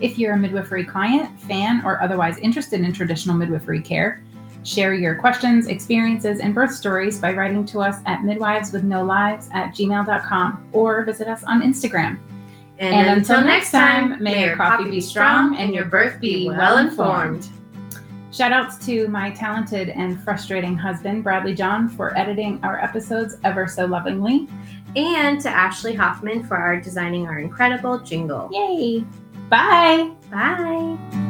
If you're a midwifery client, fan, or otherwise interested in traditional midwifery care, share your questions, experiences, and birth stories by writing to us at midwiveswithnolives at gmail.com or visit us on Instagram. And until next time, may your coffee be strong and your birth be well informed. Shout outs to my talented and frustrating husband, Bradley John, for editing our episodes ever so lovingly. And to Ashley Hoffman for our designing our incredible jingle. Yay! Bye! Bye.